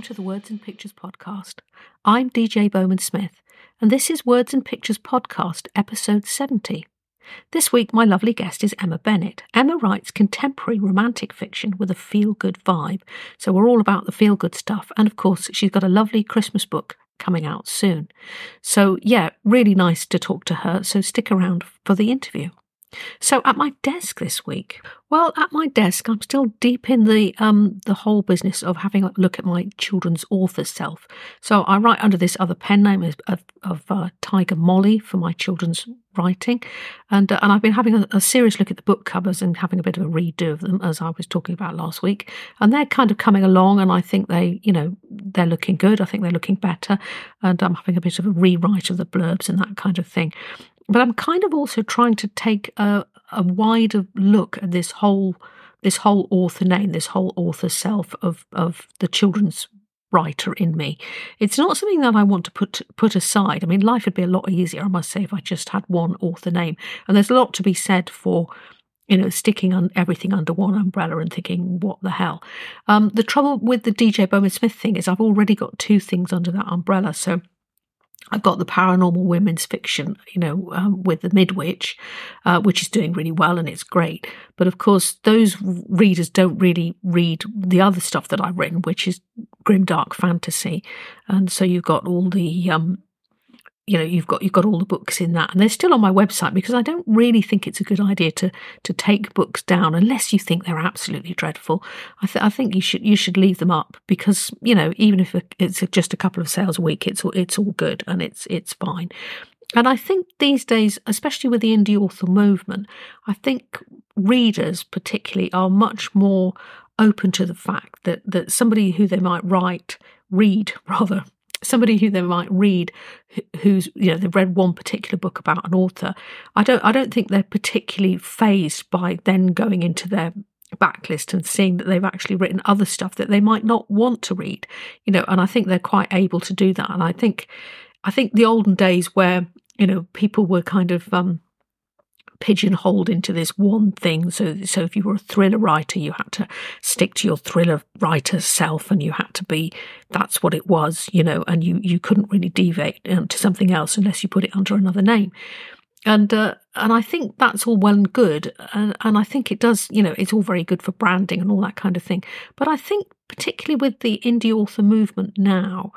welcome to the Words and Pictures podcast. I'm DJ Bowman Smith, and this is Words and Pictures podcast, episode 70. This week, my lovely guest is Emma Bennet. Emma writes contemporary romantic fiction with a feel good vibe, so we're all about the feel good stuff, and of course, she's got a lovely Christmas book coming out soon. So, yeah, really nice to talk to her, so stick around for the interview. So at my desk this week, well, at my desk, I'm still deep in the um the whole business of having a look at my children's author self. So I write under this other pen name of, of, uh, Tiger Molly for my children's writing, and uh, and I've been having a, a, serious look at the book covers and having a bit of a redo of them as I was talking about last week, and they're kind of coming along, and I think they, you know, they're looking good. I think they're looking better, and I'm having a bit of a rewrite of the blurbs and that kind of thing but I'm kind of also trying to take a, a wider look at this whole this whole author name, this whole author self of of the children's writer in me. It's not something that I want to put put aside. I mean, life would be a lot easier, I must say, if I just had one author name. And there's a lot to be said for you know, sticking on everything under one umbrella and thinking, what the hell? Um, the trouble with the DJ Bowman Smith thing is I've already got two things under that umbrella. So I've got the paranormal women's fiction, you know, um, with the Midwitch, uh, which is doing really well and it's great. But of course, those readers don't really read the other stuff that I've written, which is grim dark fantasy. And so you've got all the um, you know you've got you've got all the books in that and they're still on my website because I don't really think it's a good idea to to take books down unless you think they're absolutely dreadful. I, th- I think you should you should leave them up because you know even if it's just a couple of sales a week it's it's all good and it's it's fine. And I think these days, especially with the indie author movement, I think readers particularly are much more open to the fact that that somebody who they might write read rather somebody who they might read who's you know they've read one particular book about an author i don't i don't think they're particularly phased by then going into their backlist and seeing that they've actually written other stuff that they might not want to read you know and i think they're quite able to do that. And i think i think the olden days where you know people were kind of um pigeonholed into this one thing. So, so if you were a thriller writer, you had to stick to your thriller writer self, and you had to be that's what it was, you know, and you you couldn't really deviate um, to something else unless you put it under another name. And uh, and I think that's all well and good, and, and I think it does, you know, it's all very good for branding and all that kind of thing. But I think particularly with the indie author movement now,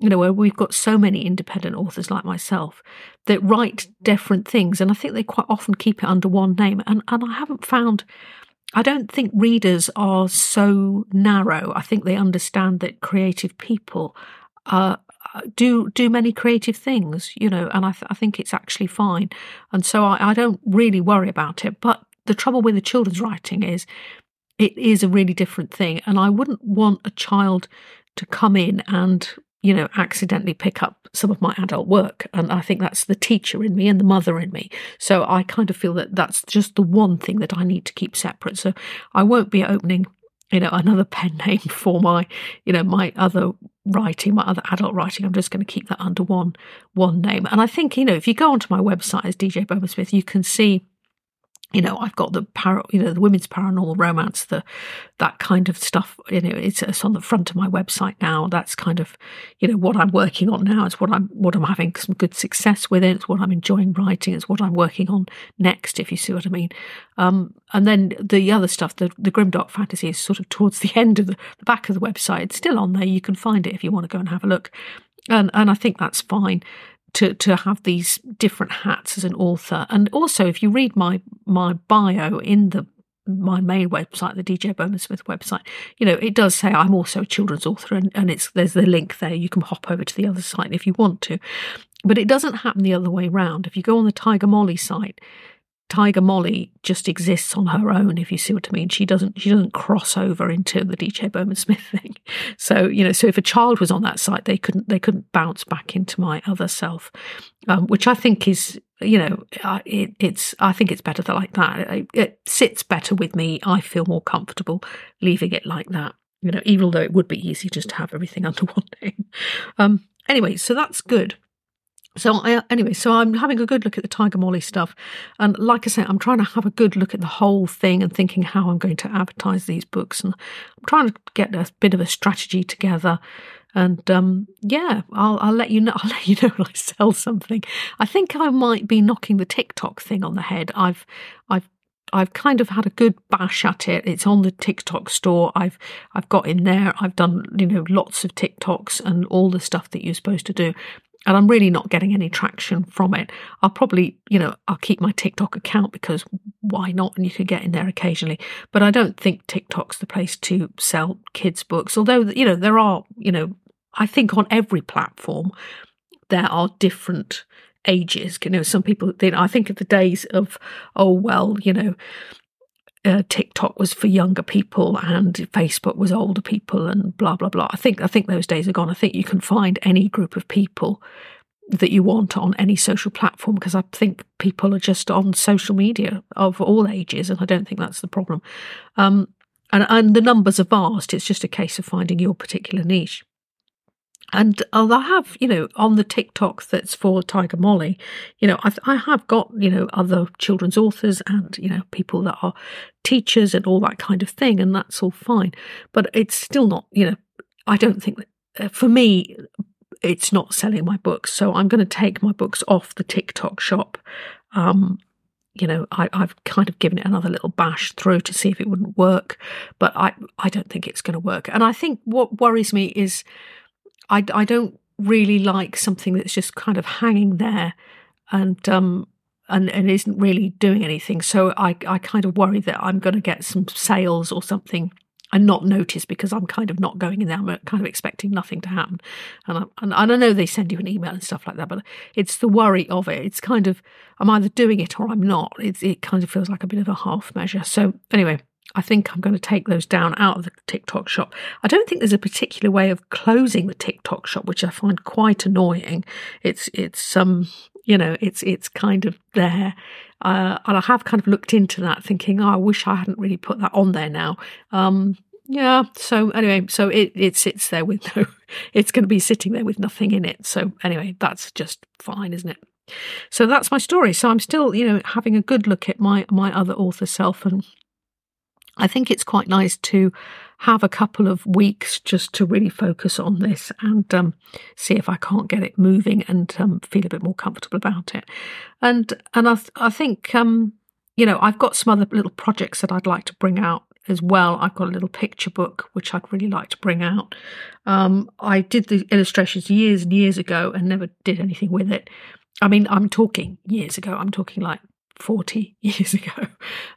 you know, where we've got so many independent authors like myself that write different things. And I think they quite often keep it under one name. And, and I haven't found, I don't think readers are so narrow. I think they understand that creative people uh, do do many creative things, you know, and I, th- I think it's actually fine. And so I, I don't really worry about it. But the trouble with the children's writing is it is a really different thing. And I wouldn't want a child to come in and you know, accidentally pick up some of my adult work. And I think that's the teacher in me and the mother in me. So I kind of feel that that's just the one thing that I need to keep separate. So I won't be opening, you know, another pen name for my, you know, my other writing, my other adult writing. I'm just going to keep that under one one name. And I think, you know, if you go onto my website as DJ Bowman Smith, you can see you know, I've got the para, you know, the women's paranormal romance, the that kind of stuff. You know, it's, it's on the front of my website now. That's kind of, you know, what I'm working on now. It's what I'm what I'm having some good success with. It. It's what I'm enjoying writing. It's what I'm working on next, if you see what I mean. Um, and then the other stuff, the the grimdark fantasy, is sort of towards the end of the, the back of the website. It's still on there. You can find it if you want to go and have a look. And and I think that's fine to to have these different hats as an author. And also, if you read my my bio in the my main website, the DJ Bowman Smith website, you know, it does say I'm also a children's author, and, and it's there's the link there. You can hop over to the other site if you want to, but it doesn't happen the other way around. If you go on the Tiger Molly site, Tiger Molly just exists on her own, if you see what I mean. She doesn't she doesn't cross over into the DJ Bowman Smith thing. So you know, so if a child was on that site, they couldn't they couldn't bounce back into my other self, um, which I think is you know it, it's I think it's better that like that. It, it sits better with me. I feel more comfortable leaving it like that. You know, even though it would be easy just to have everything under one name. Um, anyway, so that's good. So I, anyway, so I'm having a good look at the Tiger Molly stuff, and like I said, I'm trying to have a good look at the whole thing and thinking how I'm going to advertise these books, and I'm trying to get a bit of a strategy together. And um, yeah, I'll, I'll let you know. I'll let you know when I sell something. I think I might be knocking the TikTok thing on the head. I've I've I've kind of had a good bash at it. It's on the TikTok store. I've I've got in there. I've done you know lots of TikToks and all the stuff that you're supposed to do and I'm really not getting any traction from it. I'll probably, you know, I'll keep my TikTok account because why not? And you can get in there occasionally. But I don't think TikTok's the place to sell kids' books. Although, you know, there are, you know, I think on every platform there are different ages. You know, some people, they, I think of the days of, oh, well, you know, uh, TikTok was for younger people and Facebook was older people and blah blah blah. I think I think those days are gone. I think you can find any group of people that you want on any social platform because I think people are just on social media of all ages, and I don't think that's the problem. Um, and, and the numbers are vast. It's just a case of finding your particular niche. And I have, you know, on the TikTok that's for Tiger Molly, you know, I've, I have got, you know, other children's authors and, you know, people that are teachers and all that kind of thing, and that's all fine. But it's still not, you know, I don't think that, uh, for me, it's not selling my books. So I'm going to take my books off the TikTok shop. Um, you know, I, have kind of given it another little bash through to see if it wouldn't work, but I, I don't think it's going to work. And I think what worries me is I, I don't really like something that's just kind of hanging there and um and, and isn't really doing anything. So I, I kind of worry that I'm going to get some sales or something and not notice because I'm kind of not going in there. I'm kind of expecting nothing to happen. And I, and I know they send you an email and stuff like that, but it's the worry of it. It's kind of, I'm either doing it or I'm not. It, it kind of feels like a bit of a half measure. So anyway, I think I'm going to take those down out of the TikTok shop. I don't think there's a particular way of closing the TikTok shop, which I find quite annoying. It's it's um you know it's it's kind of there, uh, and I have kind of looked into that, thinking, oh, I wish I hadn't really put that on there now. Um, yeah. So anyway, so it it sits there with no, it's going to be sitting there with nothing in it. So anyway, that's just fine, isn't it? So that's my story. So I'm still, you know, having a good look at my my other author self and I think it's quite nice to have a couple of weeks just to really focus on this and um, see if I can't get it moving and um, feel a bit more comfortable about it. And and I th- I think um, you know I've got some other little projects that I'd like to bring out as well. I've got a little picture book which I'd really like to bring out. Um, I did the illustrations years and years ago and never did anything with it. I mean, I'm talking years ago. I'm talking like 40 years ago.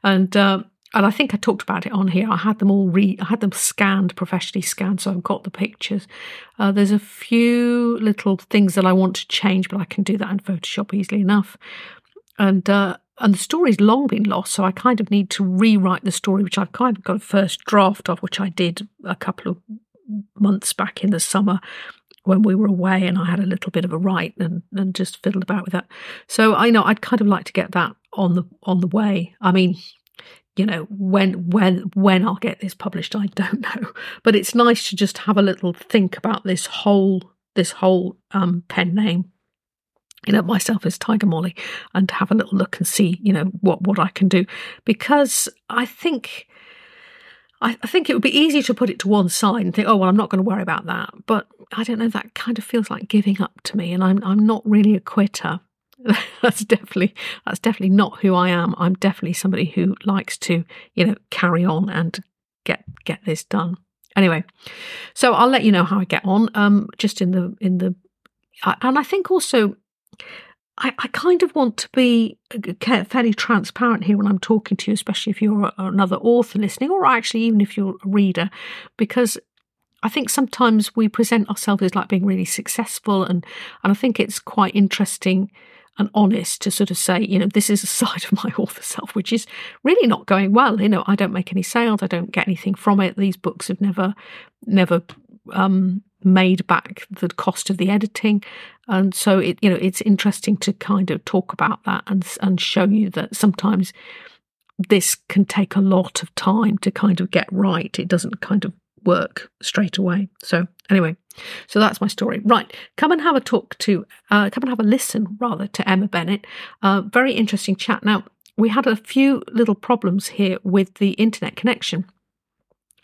And um, and I think I talked about it on here. I had them all re, I had them scanned, professionally scanned, so I've got the pictures. Uh, there's a few little things that I want to change, but I can do that in Photoshop easily enough. And uh, and the story's long been lost, so I kind of need to rewrite the story, which I've kind of got a first draft of, which I did a couple of months back in the summer when we were away, and I had a little bit of a write and and just fiddled about with that. So I know I'd kind of like to get that on the on the way. I mean, you know when when when I'll get this published I don't know. But it's nice to just have a little think about this whole this whole um, pen name you know myself as Tiger Molly and have a little look and see you know what what I can do. Because I think I, I think it would be easy to put it to one side and think oh well I'm not going to worry about that. But I don't know that kind of feels like giving up to me and I'm I'm not really a quitter that's definitely that's definitely not who I am. I'm definitely somebody who likes to, you know, carry on and get get this done. Anyway, so I'll let you know how I get on. Um, just in the in the, and I think also. I, I kind of want to be uh, fairly transparent here when I'm talking to you, especially if you're another author listening, or actually even if you're a reader, because I think sometimes we present ourselves as like being really successful, and and I think it's quite interesting and honest to sort of say, you know, this is a side of my author self which is really not going well. You know, I don't make any sales, I don't get anything from it. These books have never, never um, made back the cost of the editing, and so it, you know, it's interesting to kind of talk about that and and show you that sometimes this can take a lot of time to kind of get right. It doesn't kind of work straight away. So anyway, so that's my story. Right, come and have a talk to, uh, come and have a listen rather to Emma Bennet. Uh, very interesting chat. Now we had a few little problems here with the internet connection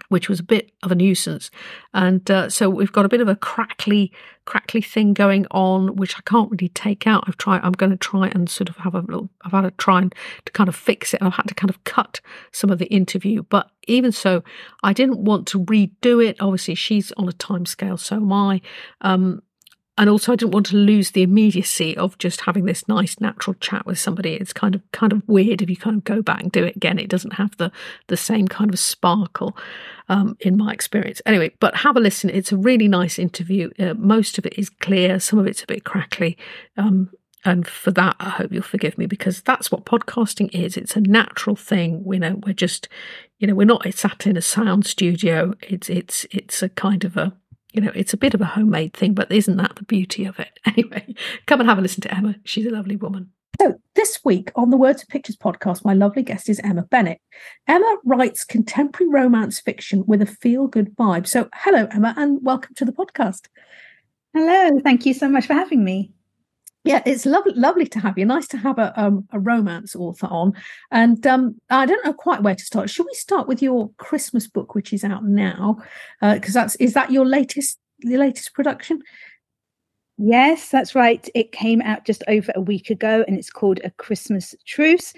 which was a bit of a nuisance. And uh, so we've got a bit of a crackly, crackly thing going on, which I can't really take out. I've tried. I'm going to try and sort of have a little. I've had to try and to kind of fix it. I've had to kind of cut some of the interview, but even so, I didn't want to redo it. Obviously, she's on a time scale, so am I. Um, and also I didn't want to lose the immediacy of just having this nice natural chat with somebody. It's kind of kind of weird if you kind of go back and do it again. It doesn't have the the same kind of sparkle, um, in my experience. Anyway, but have a listen. It's a really nice interview. Uh, most of it is clear. Some of it's a bit crackly. Um, and for that, I hope you'll forgive me because that's what podcasting is. It's a natural thing. We know we're just, you know, we're not sat in a sound studio. It's it's it's a kind of a you know, it's a bit of a homemade thing, but isn't that the beauty of it? Anyway, come and have a listen to Emma. She's a lovely woman. So, this week on the Words and Pictures podcast, my lovely guest is Emma Bennet. Emma writes contemporary romance fiction with a feel good vibe. So, hello, Emma, and welcome to the podcast. Hello. Thank you so much for having me. Yeah, it's lovely, lovely to have you. Nice to have a um, a romance author on, and um, I don't know quite where to start. Should we start with your Christmas book, which is out now? Because uh, that's is that your latest the latest production? Yes, that's right. It came out just over a week ago, and it's called A Christmas Truce.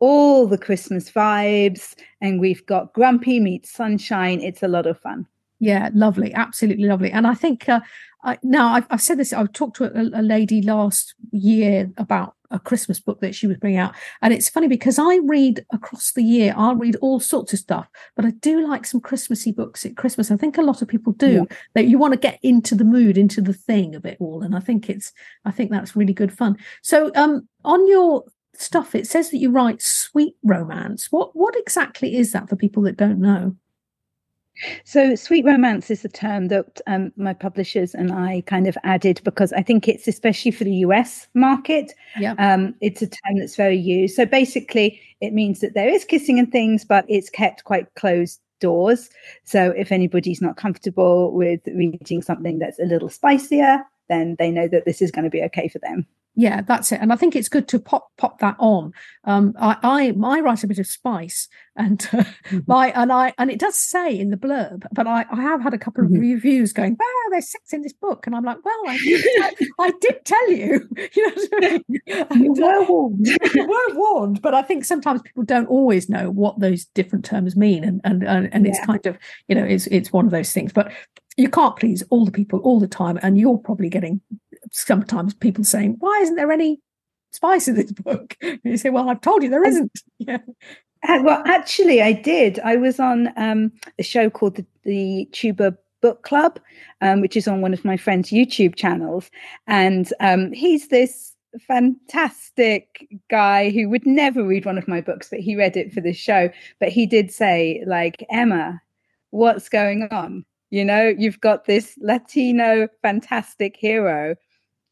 All the Christmas vibes, and we've got Grumpy meets Sunshine. It's a lot of fun. Yeah, lovely, absolutely lovely. And I think uh, I, now I've, I've, said this. I've talked to a, a, lady last year about a Christmas book that she was bringing out, and it's funny because I read across the year. I'll read all sorts of stuff, but I do like some Christmassy books at Christmas. I think a lot of people do. Yeah. That you want to get into the mood, into the thing of it all, and I think it's. I think that's really good fun. So, um, on your stuff, it says that you write sweet romance. What what exactly is that for people that don't know? So, sweet romance is a term that um, my publishers and I kind of added because I think it's especially for the US market. Yeah. Um, it's a term that's very used. So, basically, it means that there is kissing and things, but it's kept quite closed doors. So, if anybody's not comfortable with reading something that's a little spicier, then they know that this is going to be okay for them yeah that's it and i think it's good to pop pop that on um i i, I write a bit of spice and uh, mm-hmm. my and i and it does say in the blurb but i i have had a couple of mm-hmm. reviews going wow there's sex in this book and i'm like well i did, I, did tell you you know what I mean? you were warned you were warned but i think sometimes people don't always know what those different terms mean and and and, and yeah. it's kind of you know it's it's one of those things but you can't please all the people all the time and you're probably getting sometimes people saying, "Why isn't there any spice in this book?" And you say, "Well, I've told you there isn't." Yeah. Well, actually, I did. I was on um, a show called the, the Tuba Book Club, um, which is on one of my friend's YouTube channels, and um, he's this fantastic guy who would never read one of my books, but he read it for the show. But he did say, like, Emma, what's going on? You know, you've got this Latino fantastic hero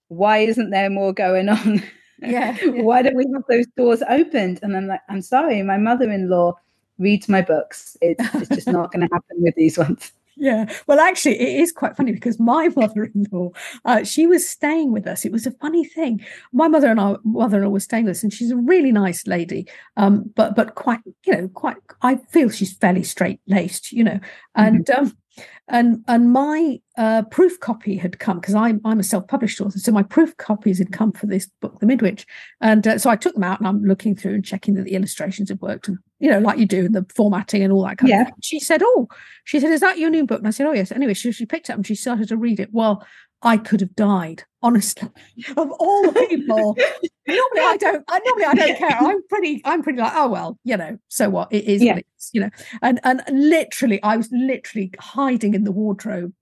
why isn't there more going on? Yeah. why don't we have those doors opened? And I'm like, I'm sorry, my mother-in-law reads my books. It's, it's just not going to happen with these ones. Yeah. Well, actually, it is quite funny because my mother-in-law, uh, she was staying with us. It was a funny thing. My mother and our mother-in-law was staying with us, and she's a really nice lady, um, but but quite, you know, quite. I feel she's fairly straight-laced, you know, and. Mm-hmm. Um, and and my uh, proof copy had come because I'm I'm a self-published author, so my proof copies had come for this book, The Midwich, and uh, so I took them out and I'm looking through and checking that the illustrations have worked, and you know, like you do, and the formatting and all that kind yeah. of thing. She said, "Oh," she said, "Is that your new book?" And I said, "Oh yes." Anyway, she, she picked it up and she started to read it. Well, I could have died, honestly, of all the people. normally I don't. I normally I don't care. I'm pretty. I'm pretty like, oh well, you know. So what? It is. Yeah. It is, you know. And and literally, I was literally hiding in the wardrobe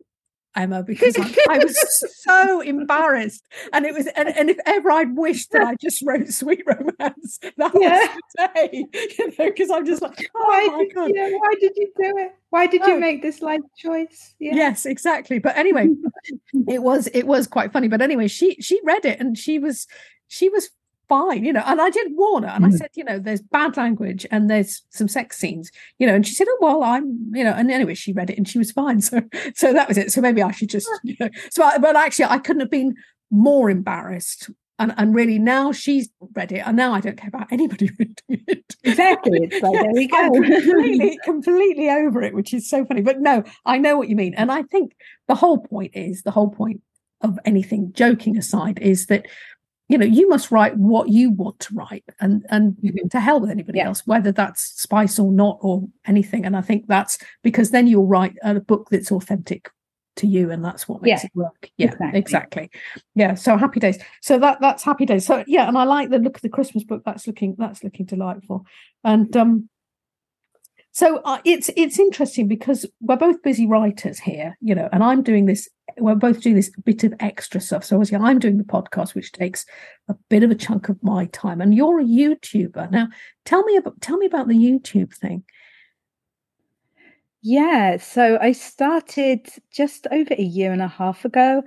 Emma because I, I, was so embarrassed. And it was, and, and, if ever I'd wished that I just wrote sweet romance, that yeah. was the day, you know, because I'm just like, oh why my God. You, why did you do it? Why did you oh. make this life choice? Yeah. Yes, exactly. But anyway, it was, it was quite funny. But anyway, she, she read it and she was, she was fine, you know. And I did warn her, and mm. I said, you know, there's bad language and there's some sex scenes, you know. And she said, oh well, I'm, you know. And anyway, she read it and she was fine. So, so that was it. So maybe I should just, you know. So, but actually, I couldn't have been more embarrassed and, and really now she's read it and now I don't care about anybody reading it. Exactly. Like, there we go. completely, completely over it, which is so funny. But no, I know what you mean. And I think the whole point is the whole point of anything joking aside is that you know you must write what you want to write and and mm-hmm. to hell with anybody yeah. else whether that's spice or not or anything and i think that's because then you'll write a book that's authentic to you and that's what makes yeah, it work yeah exactly. exactly. yeah so happy days so that that's happy days so yeah and i like the look of the christmas book that's looking that's looking delightful and um so uh, it's it's interesting because we're both busy writers here you know and i'm doing this we're both doing this bit of extra stuff so obviously i'm doing the podcast which takes a bit of a chunk of my time and you're a youtuber now tell me about tell me about the youtube thing yeah, so I started just over a year and a half ago.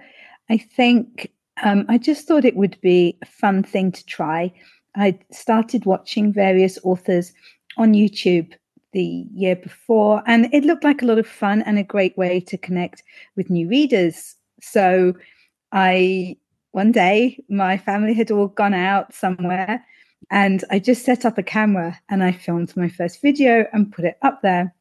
I think um, I just thought it would be a fun thing to try. I started watching various authors on YouTube the year before, and it looked like a lot of fun and a great way to connect with new readers. So I, one day, my family had all gone out somewhere, and I just set up a camera and I filmed my first video and put it up there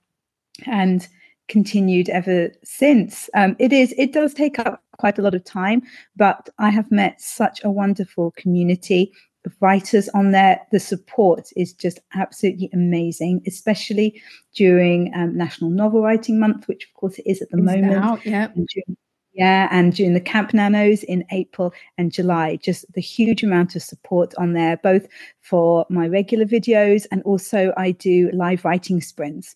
and continued ever since. Um, it is it does take up quite a lot of time, but I have met such a wonderful community writers on there. The support is just absolutely amazing, especially during um, National Novel Writing Month, which of course it is at the it's moment. Out, yeah. And during, yeah, and during the Camp Nanos in April and July, just the huge amount of support on there, both for my regular videos and also I do live writing sprints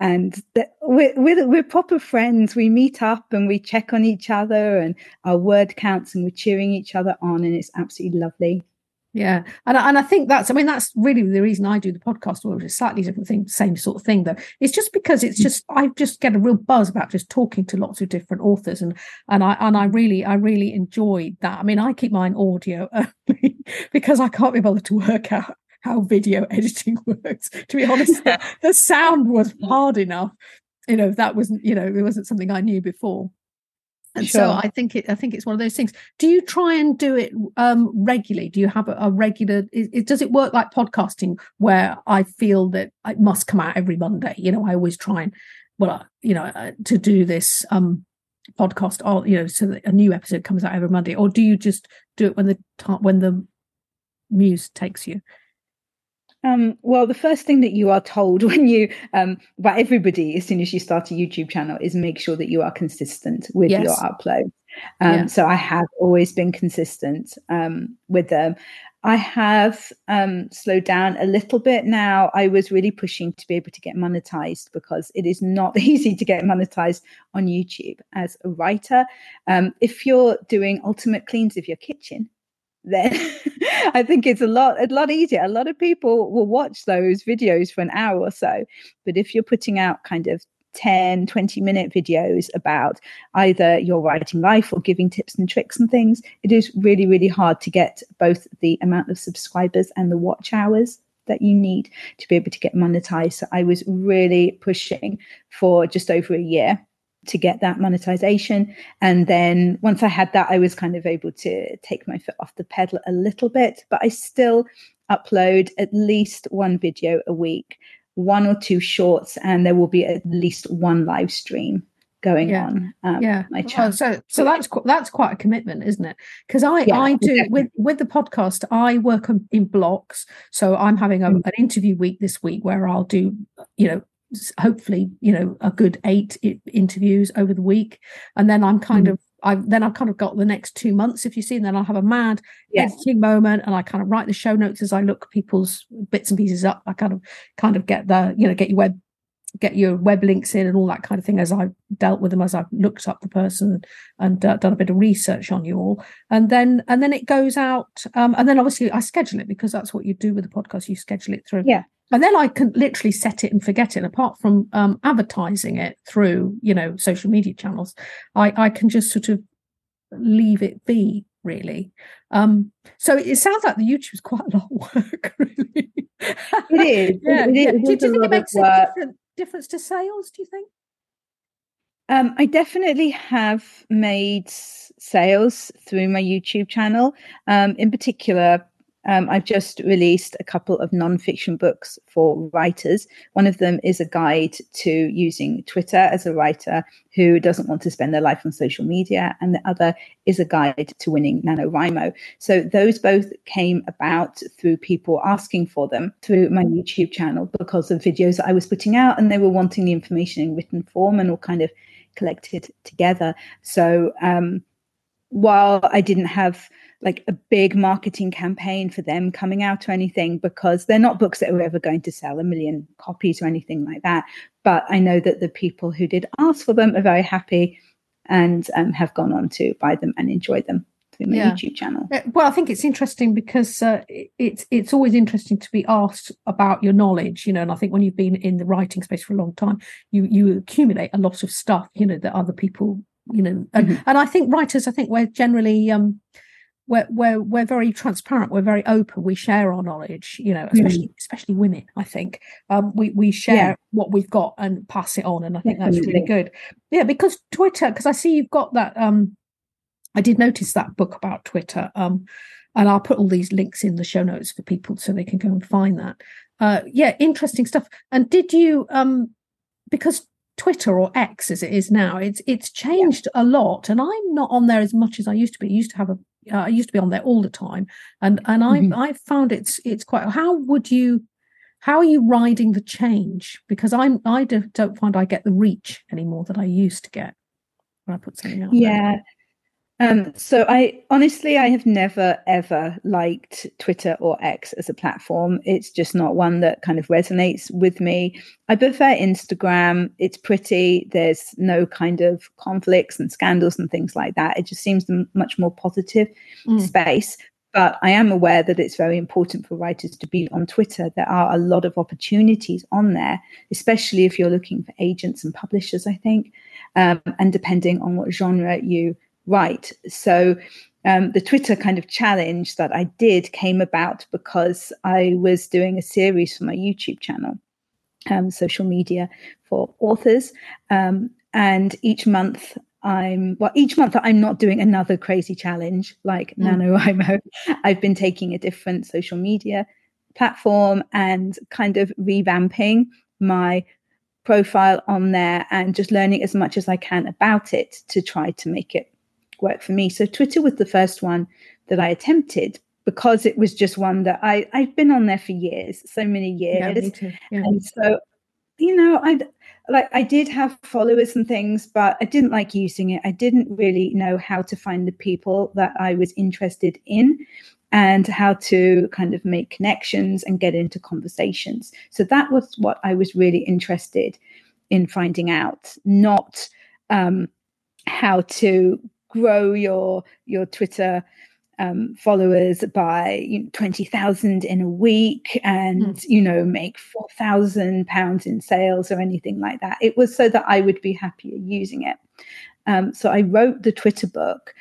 and we're, we're, we're, proper friends. We meet up and we check on each other and our word counts and we're cheering each other on, and it's absolutely lovely. Yeah, and and I think that's I mean that's really the reason I do the podcast, or a slightly different thing, same sort of thing though. It's just because it's mm. just I just get a real buzz about just talking to lots of different authors, and and I and I really I really enjoy that. I mean I keep mine audio only because I can't be bothered to work out how video editing works. To be honest, the sound was hard enough. You know, that wasn't, you know, it wasn't something I knew before. And sure. so I think it I think it's one of those things. Do you try and do it um regularly? Do you have a, a regular does it work like podcasting where I feel that it must come out every Monday? You know, I always try and well, uh, you know, uh, to do this um podcast or you know so that a new episode comes out every Monday or do you just do it when the when the muse takes you? Um, well, the first thing that you are told when you, um, by everybody, as soon as you start a YouTube channel, is make sure that you are consistent with yes. your upload. Um, yeah. So I have always been consistent um, with them. I have um, slowed down a little bit now. I was really pushing to be able to get monetized because it is not easy to get monetized on YouTube as a writer. Um, if you're doing ultimate cleans of your kitchen, then I think it's a lot a lot easier. A lot of people will watch those videos for an hour or so. But if you're putting out kind of 10, 20 minute videos about either your writing life or giving tips and tricks and things, it is really, really hard to get both the amount of subscribers and the watch hours that you need to be able to get monetized. So I was really pushing for just over a year to get that monetization. And then once I had that, I was kind of able to take my foot off the pedal a little bit, but I still upload at least one video a week, one or two shorts, and there will be at least one live stream going yeah. on um, yeah my channel. so so that's that's quite a commitment isn't it because i yeah, i do with with the podcast i work in blocks so i'm having a, mm. an interview week this week where i'll do you know hopefully you know a good eight interviews over the week and then i'm kind mm. of I then I've kind of got the next two months, if you see, and then I'll have a mad yes. editing moment, and I kind of write the show notes as I look people's bits and pieces up. I kind of kind of get the you know get your web get your web links in and all that kind of thing as I've dealt with them as I've looked up the person and uh, done a bit of research on you all, and then and then it goes out, um, and then obviously I schedule it because that's what you do with the podcast. You schedule it through. Yeah and then I can literally set it and forget it. Apart from um, advertising it through, you know, social media channels, I, I can just sort of leave it be really. Um, so it sounds like the YouTube is quite a lot of work, really. It is. yeah, it, yeah. It Do, you think it makes a different, difference to sales? Do you think? Um, I definitely have made sales through my YouTube channel. Um, in particular, um, I've just released a couple of nonfiction books for writers. One of them is a guide to using Twitter as a writer who doesn't want to spend their life on social media, and the other is a guide to winning NaNoWriMo. So those both came about through people asking for them through my YouTube channel because of videos that I was putting out, and they were wanting the information in written form and all kind of collected together. So um, while I didn't have like a big marketing campaign for them coming out or anything because they're not books that are ever going to sell a million copies or anything like that. But I know that the people who did ask for them are very happy and um, have gone on to buy them and enjoy them through my Yeah. YouTube channel. Uh, Well, I think it's interesting because uh, it's it's always interesting to be asked about your knowledge, you know. And I think when you've been in the writing space for a long time, you you accumulate a lot of stuff, you know, that other people, you know. And, Mhm. and I think writers, I think we're generally um, we're we're we're very transparent. We're very open. We share our knowledge, you know, especially especially women. I think um, we we share Yeah. what we've got and pass it on, and I think that's really good. Yeah, because Twitter, because I see you've got that. Um, I did notice that book about Twitter. Um, and I'll put all these links in the show notes for people so they can go and find that. Uh, yeah, interesting stuff. And did you um because Twitter or X as it is now, it's it's changed a lot, and I'm not on there as much as I used to be. I used to have a uh, I used to be on there all the time, and and Mhm. I I found it's it's quite. How would you? How are you riding the change? Because I'm I do, don't find I get the reach anymore that I used to get when I put something out. there. Um, so I honestly I have never ever liked Twitter or X as a platform. It's just not one that kind of resonates with me. I prefer Instagram. It's pretty. There's no kind of conflicts and scandals and things like that. It just seems a much more positive Mm. space. But I am aware that it's very important for writers to be on Twitter. There are a lot of opportunities on there, especially if you're looking for agents and publishers, I think, um, and depending on what genre you write. So um, the Twitter kind of challenge that I did came about because I was doing a series for my YouTube channel, um, social media for authors. Um, and each month I'm well, each month I'm not doing another crazy challenge like Mm. NaNoWriMo. I've been taking a different social media platform and kind of revamping my profile on there and just learning as much as I can about it to try to make it work for me. So Twitter was the first one that I attempted because it was just one that I I've been on there for years, so many years. Yeah. Yeah. And so, you know, I like I did have followers and things, but I didn't like using it. I didn't really know how to find the people that I was interested in and how to kind of make connections and get into conversations. So that was what I was really interested in finding out, not um, how to grow your your Twitter um, followers by you know, 20,000 in a week and, you know, make 4,000 pounds in sales or anything like that. It was so that I would be happier using it. Um, so I wrote the Twitter book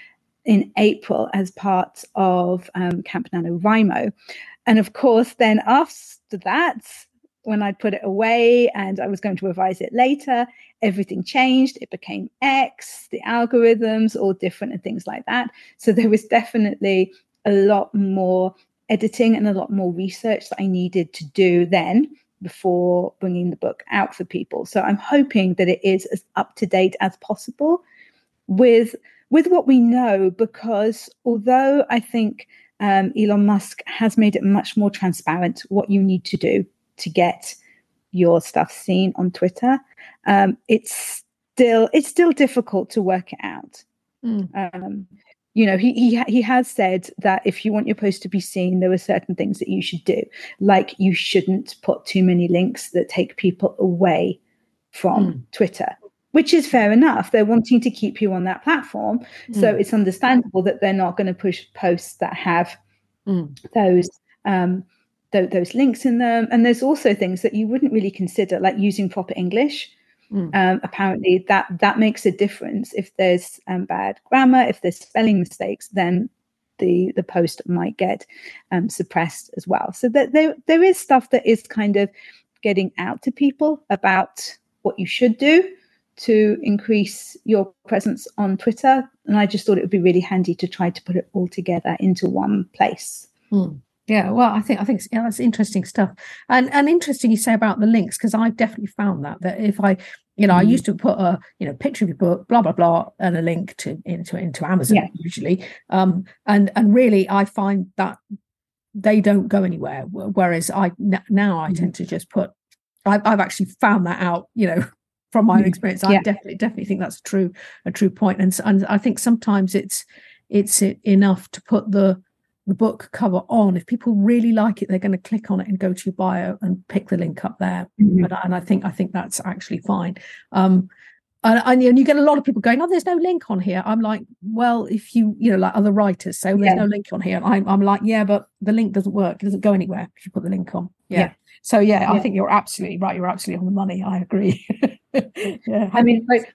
in April as part of um, Camp NaNoWriMo. And of course, then after that, when I put it away and I was going to revise it later, everything changed. It became X, the algorithms, all different and things like that. So there was definitely a lot more editing and a lot more research that I needed to do then before bringing the book out for people. So I'm hoping that it is as up to date as possible with with what we know because although I think um, Elon Musk has made it much more transparent what you need to do to get your stuff seen on Twitter, um, it's still it's still difficult to work it out. Mm. Um, you know, he he he has said that if you want your post to be seen, there are certain things that you should do, like you shouldn't put too many links that take people away from Mm. Twitter. Which is fair enough. They're wanting to keep you on that platform. So Mm. it's understandable that they're not going to push posts that have Mm. those um, th- those links in them. And there's also things that you wouldn't really consider, like using proper English. Mm. Um, apparently, that that makes a difference. If there's um, bad grammar, if there's spelling mistakes, then the the post might get um, suppressed as well. So that there there is stuff that is kind of getting out to people about what you should do to increase your presence on Twitter. And I just thought it would be really handy to try to put it all together into one place. Mm. Yeah, well, I think I think yeah, that's interesting stuff, and and interesting you say about the links because I've definitely found that that if I, you know, mm. I used to put a you know picture of your book, blah blah blah, and a link to into into Amazon yeah. usually, um, and and really I find that they don't go anywhere. Whereas I now I mm. tend to just put, I've I've actually found that out, you know, from my own mm. experience. I yeah. definitely definitely think that's a true a true point, and and I think sometimes it's it's enough to put the the book cover on. If people really like it, they're going to click on it and go to your bio and pick the link up there. Mm-hmm. And, and, I think I think that's actually fine. Um, and, and, you get a lot of people going, "Oh, there's no link on here." I'm like, "Well, if you, you know, like other writers so there's yeah. no link on here," and I'm, I'm like, "Yeah, but the link doesn't work. It doesn't go anywhere if you put the link on." Yeah. yeah. So yeah, yeah, I think you're absolutely right. You're absolutely on the money. I agree. yeah. I mean, like,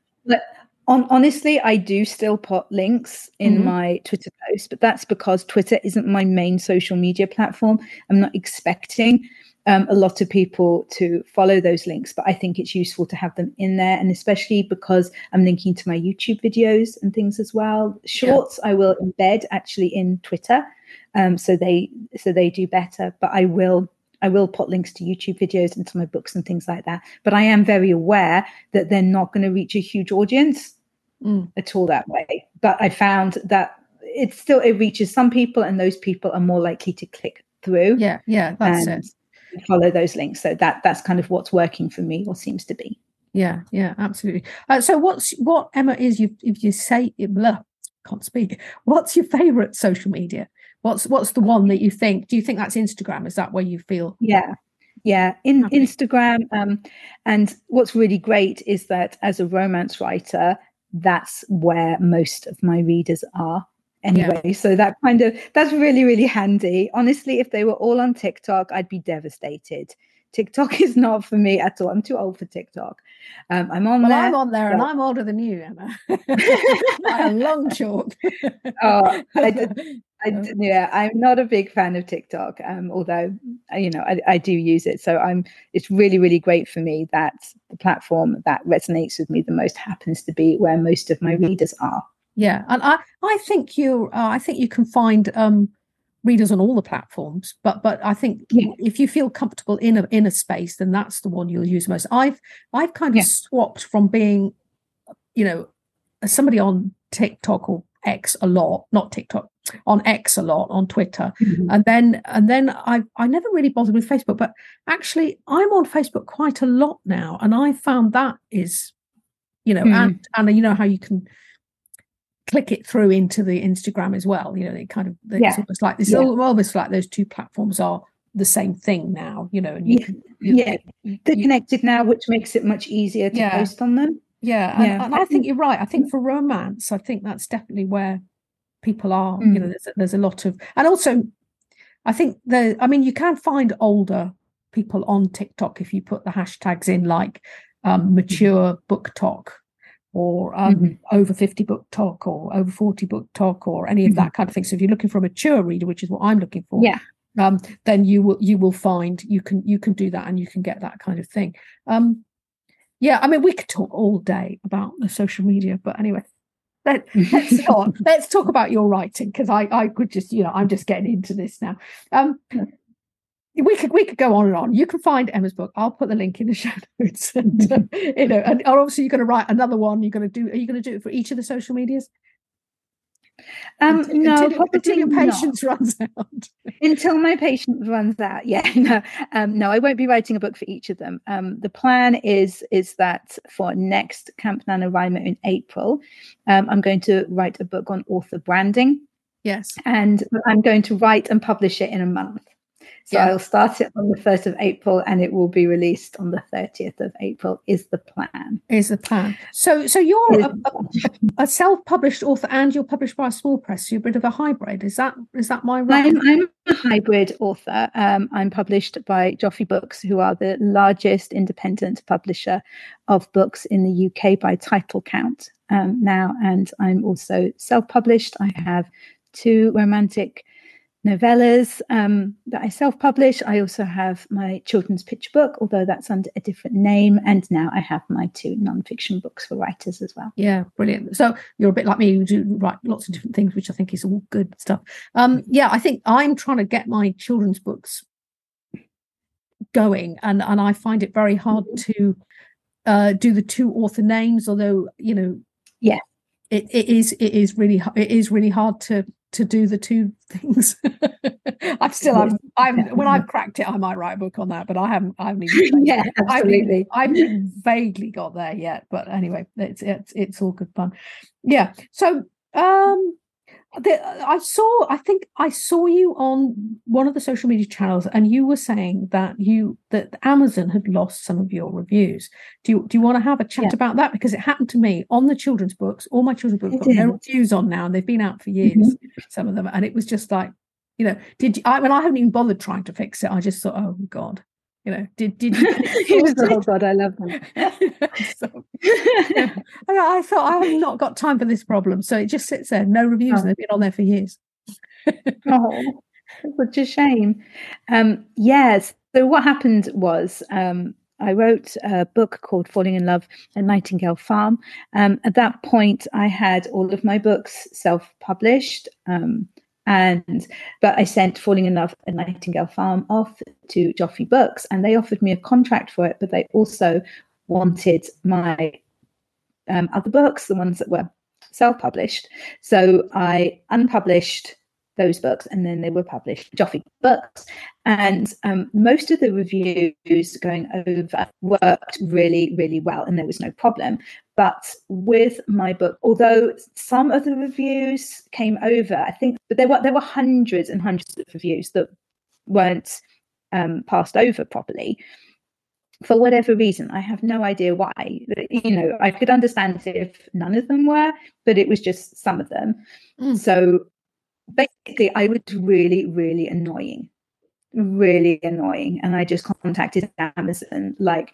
on, honestly, I do still put links in mm-hmm. my Twitter post, but that's because Twitter isn't my main social media platform. I'm not expecting um, a lot of people to follow those links, but I think it's useful to have them in there, and especially because I'm linking to my YouTube videos and things as well. Shorts yeah. I will embed actually in Twitter, um, so they so they do better. But I will I will put links to YouTube videos and to my books and things like that. But I am very aware that they're not going to reach a huge audience mm. at all that way. But I found that it still it reaches some people, and those people are more likely to click through. Yeah, yeah, that's it. Follow those links. So that that's kind of what's working for me, or seems to be. Yeah, yeah, absolutely. Uh, so what's what Emma is you if you say blah, can't speak. What's your favorite social media? What's what's the one that you think? Do you think that's Instagram? Is that where you feel? Yeah, yeah in instagram um, and what's really great is that as a romance writer that's where most of my readers are anyway. Yeah. So that kind of that's really really handy. Honestly, if they were all on TikTok, I'd be devastated. TikTok is not for me at all. I'm too old for TikTok. Um, I'm on well, there. I'm on there, and I'm older than you, Emma. a long chalk. oh, I I, yeah, I'm not a big fan of TikTok. Um, although you know I, I do use it, so I'm. It's really, really great for me that the platform that resonates with me the most happens to be where most of my readers are. Yeah, and I, I think you, uh, I think you can find um, readers on all the platforms, but but I think yeah. if you feel comfortable in a in a space, then that's the one you'll use most. I've I've kind of yeah. swapped from being, you know, somebody on TikTok or X a lot, not TikTok, on X a lot, on Twitter. Mm-hmm. And then and then I I never really bothered with Facebook, but actually I'm on Facebook quite a lot now. And I found that is, you know, mm-hmm. and and you know how you can click it through into the Instagram as well. You know, it kind of it's yeah. almost like it's yeah. almost like those two platforms are the same thing now, you know, and you yeah. can you, yeah. they're you, connected now, which makes it much easier to yeah. post on them. Yeah, and, yeah. and I think you're right. I think for romance, I think that's definitely where people are. Mm. You know, mm. there's there's a lot of, and also, I think the. I mean, you can find older people on TikTok if you put the hashtags in, like um, mm-hmm. mature book talk or um, mm-hmm. over 50 book talk or over 40 book talk or any of mm-hmm. that kind of thing. So if you're looking for a mature reader, which is what I'm looking for, yeah. Um, then you will you will find you can you can do that and you can get that kind of thing. Um, yeah, I mean, we could talk all day about the social media, but anyway, let, us not. let's talk about your writing because I, I could just, you know, I'm just getting into this now. Um, we could we could go on and on. You can find Emma's book. I'll put the link in the show notes. And, uh, you know, and obviously you're going to write another one. You're going to do. Are you going to do it for each of the social medias? Um, until, no, until, until your patience not. runs out. until my patience runs out. Yeah, no, um, no, I won't be writing a book for each of them. Um, the plan is is that for next Camp NaNoWriMo in April, um, I'm going to write a book on author branding. Yes, and I'm going to write and publish it in a month. So yeah. I'll start it on the 1st of April and it will be released on the 30th of April is the plan. Is the plan. So so you're a, a, self-published author and you're published by a small press. You're a bit of a hybrid. Is that is that my right? I'm, I'm a hybrid author. Um, I'm published by Joffe Books, who are the largest independent publisher of books in the UK by title count um, now. And I'm also self-published. I have two romantic novellas um, that I self publish. I also have my children's picture book, although that's under a different name. And now I have my two non-fiction books for writers as well. Yeah, brilliant. So you're a bit like me, you do write lots of different things, which I think is all good stuff. Um, yeah, I think I'm trying to get my children's books going, and, and I find it very hard mm-hmm. to uh, do the two author names, although, you know, yeah. It, it is it is really it is really hard to to do the two things. I've still I'm, I'm when I've cracked it, I might write a book on that, but I haven't I haven't even yeah, absolutely. I've, I've vaguely got there yet, but anyway, it's it's it's all good fun. Yeah. So um I saw, I think I saw you on one of the social media channels, and you were saying that you that Amazon had lost some of your reviews. Do you do you want to have a chat yeah. about that? Because it happened to me on the children's books. All my children's books got no reviews on now, and they've been out for years. Mm-hmm. Some of them, and it was just like, you know, did you, I? When I haven't even bothered trying to fix it, I just thought, oh god, you know, did did you? oh God, I love that. so, yeah. I, thought I have not got time for this problem, so it just sits there, no reviews, oh. and they've been on there for years. oh, such a shame. Um, yes. So what happened was um, I wrote a book called Falling in Love at Nightingale Farm. Um, at that point, I had all of my books self-published. Um, and but I sent Falling in Love at Nightingale Farm off to Joffe Books, and they offered me a contract for it, but they also wanted my um, other books, the ones that were self-published. So I unpublished those books and then they were published Joffe books. And um, most of the reviews going over worked really really well and there was no problem. But with my book although some of the reviews came over i think but there were there were hundreds and hundreds of reviews that weren't um, passed over properly. For whatever reason i have no idea why. You know i could understand if none of them were but it was just some of them. Mm. so basically I was really, really annoying, really annoying. And I just contacted Amazon like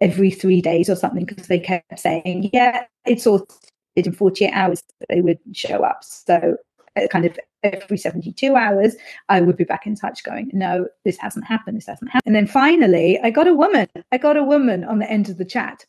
every three days or something because they kept saying, yeah, it's all in 48 hours they would show up. So uh, kind of every 72 hours, I would be back in touch going, no, this hasn't happened. This hasn't happened. And then finally, I got a woman. I got a woman on the end of the chat.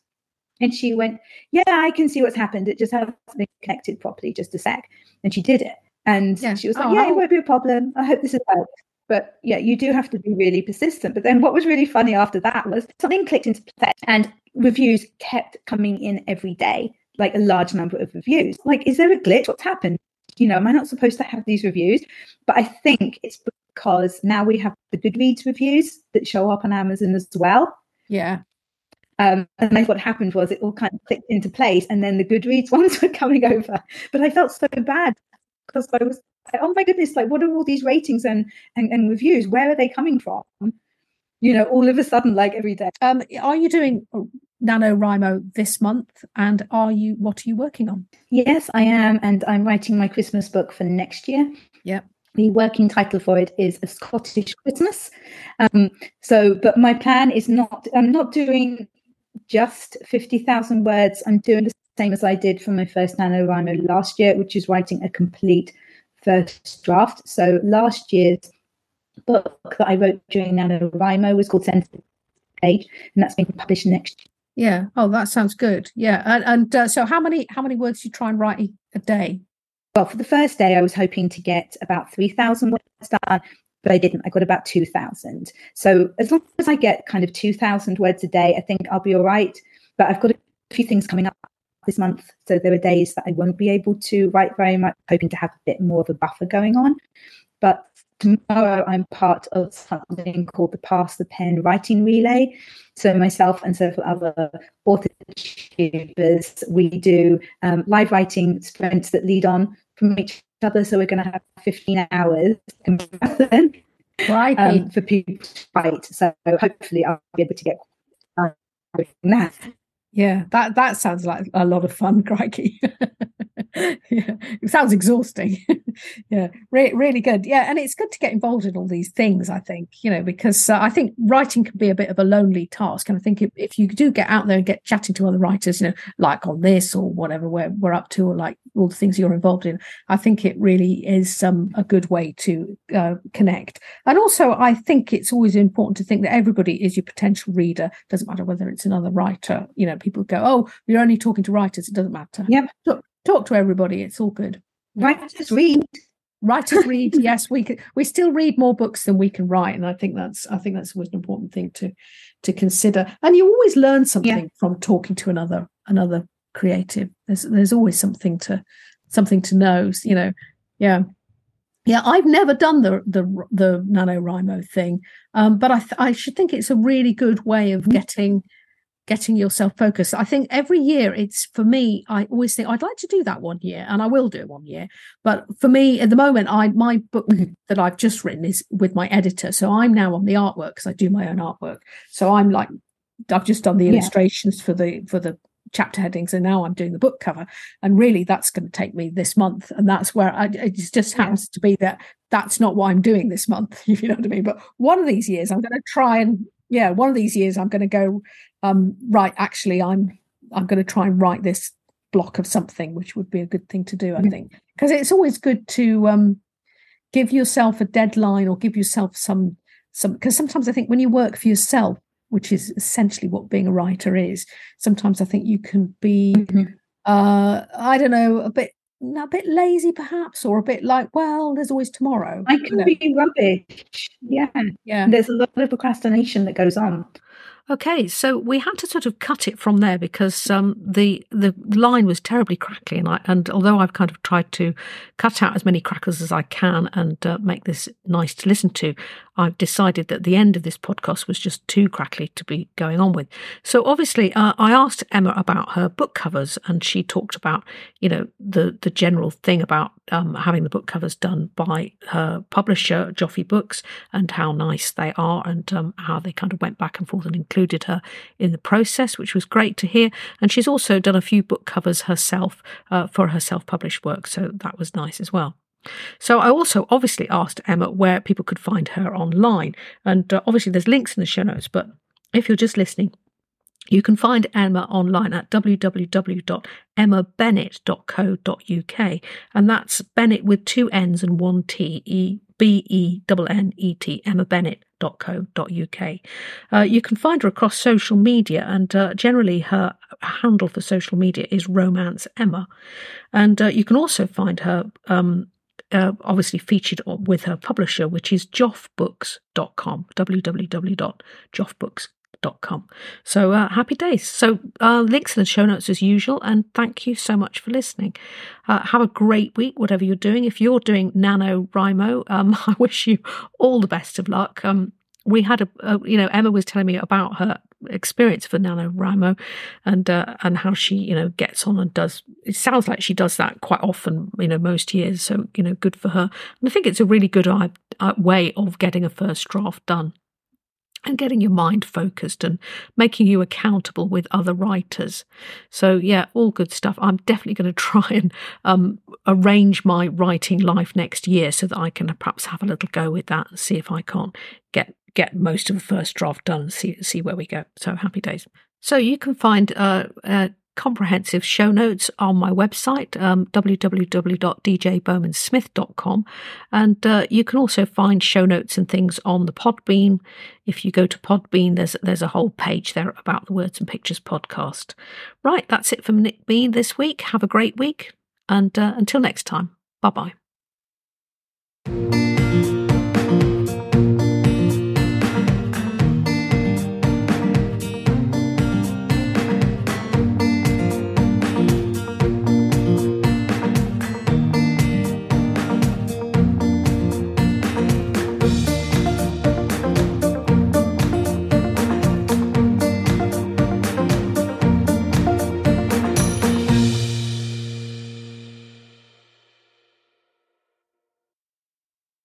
And she went, yeah, I can see what's happened. It just hasn't been connected properly. Just a sec. And she did it. And yeah. she was like, oh, Yeah, it won't be a problem. I hope this is helped. But yeah, you do have to be really persistent. But then what was really funny after that was something clicked into place and reviews kept coming in every day, like a large number of reviews. Like, is there a glitch? What's happened? You know, am I not supposed to have these reviews? But I think it's because now we have the Goodreads reviews that show up on Amazon as well. Yeah. Um, and then what happened was it all kind of clicked into place, and then the Goodreads ones were coming over. But I felt so bad because I was oh my goodness, like what are all these ratings and, and, and reviews? Where are they coming from? You know, all of a sudden, like every day. Um, are you doing NaNoWriMo this month? And are you what are you working on? Yes, I am, and I'm writing my Christmas book for next year. Yeah. The working title for it is A Scottish Christmas. Um, so, but my plan is not, I'm not doing just 50,000 words. I'm doing the same as I did for my first NaNoWriMo last year, which is writing a complete first draft. So last year's book that I wrote during NaNoWriMo was called Centre Page, and that's being published next year. Yeah. Oh, that sounds good. Yeah. And, and uh, so, how many how many words do you try and write a day? Well, for the first day, I was hoping to get about three thousand words done, but I didn't. I got about two thousand. So as long as I get kind of two thousand words a day, I think I'll be all right. But I've got a few things coming up this month. So there are days that I won't be able to write very much, hoping to have a bit more of a buffer going on. But tomorrow I'm part of something called the Pass the Pen Writing Relay. So myself and several other author we do um, live writing sprints that lead on from each other. So we're going to have 15 hours right. um, for people to write. So hopefully I'll be able to get that. Yeah, that that sounds like a lot of fun, crikey. yeah, it sounds exhausting. yeah, re- really good. Yeah, and it's good to get involved in all these things. I think you know because uh, I think writing can be a bit of a lonely task, and I think if, if you do get out there and get chatting to other writers, you know, like on this or whatever we're we're up to, or like all the things you're involved in, I think it really is um, a good way to uh, connect. And also, I think it's always important to think that everybody is your potential reader. Doesn't matter whether it's another writer. You know, people go, "Oh, you're only talking to writers." It doesn't matter. Yep. Talk, talk to everybody. It's all good. Writers read. Writers read. yes, we can. We still read more books than we can write, and I think that's. I think that's always an important thing to to consider. And you always learn something yeah. from talking to another another creative. There's there's always something to something to know. You know, yeah. Yeah, I've never done the the the NaNoWriMo thing, um, but I th- I should think it's a really good way of getting getting yourself focused. I think every year it's for me, I always think I'd like to do that one year and I will do it one year. But for me at the moment, I my book that I've just written is with my editor. So I'm now on the artwork because I do my own artwork. So I'm like I've just done the illustrations yeah. for the for the chapter headings and now i'm doing the book cover and really that's going to take me this month and that's where I, it just happens yeah. to be that that's not what i'm doing this month if you know what i mean but one of these years i'm going to try and yeah one of these years i'm going to go um right actually i'm i'm going to try and write this block of something which would be a good thing to do i think because it's always good to um give yourself a deadline or give yourself some some because sometimes i think when you work for yourself which is essentially what being a writer is. Sometimes I think you can be, mm-hmm. uh, I don't know, a bit a bit lazy perhaps, or a bit like, well, there's always tomorrow. I can you know? be rubbish. Yeah, yeah. There's a lot of procrastination that goes on. Okay, so we had to sort of cut it from there because um, the the line was terribly crackly, and I, and although I've kind of tried to cut out as many crackers as I can and uh, make this nice to listen to, I've decided that the end of this podcast was just too crackly to be going on with. So obviously, uh, I asked Emma about her book covers, and she talked about, you know, the the general thing about um, having the book covers done by her publisher, Joffe Books, and how nice they are, and um, how they kind of went back and forth and included her in the process, which was great to hear. And she's also done a few book covers herself uh, for her self published work, so that was nice as well. So I also obviously asked Emma where people could find her online. And uh, obviously there's links in the show notes, but if you're just listening, you can find Emma online at www.emmabennet.co.uk. And that's Bennet with two N's and one T, E B E N N E T, emmabennet.co.uk. Uh, you can find her across social media, and uh, generally her handle for social media is Romance Emma. And uh, you can also find her um, uh, obviously featured with her publisher, which is joffebooks.com, www.joffebooks.com. So uh, happy days. So uh, links in the show notes as usual, and thank you so much for listening. Uh, have a great week, whatever you're doing. If you're doing NaNoWriMo, um, I wish you all the best of luck. Um, we had a, a, you know, Emma was telling me about her experience for NaNoWriMo and uh, and how she you know gets on and does it sounds like she does that quite often you know most years so you know good for her and I think it's a really good uh, way of getting a first draft done and getting your mind focused and making you accountable with other writers. So yeah, all good stuff. I'm definitely going to try and um, arrange my writing life next year so that I can perhaps have a little go with that and see if I can't get get most of the first draft done and see see where we go. So happy days. So you can find uh, uh, comprehensive show notes on my website, um, www.djbowmansmith.com. And uh, you can also find show notes and things on the Podbean. If you go to Podbean, there's, there's a whole page there about the Words and Pictures podcast. Right, that's it from me this week. Have a great week. And uh, until next time, bye bye.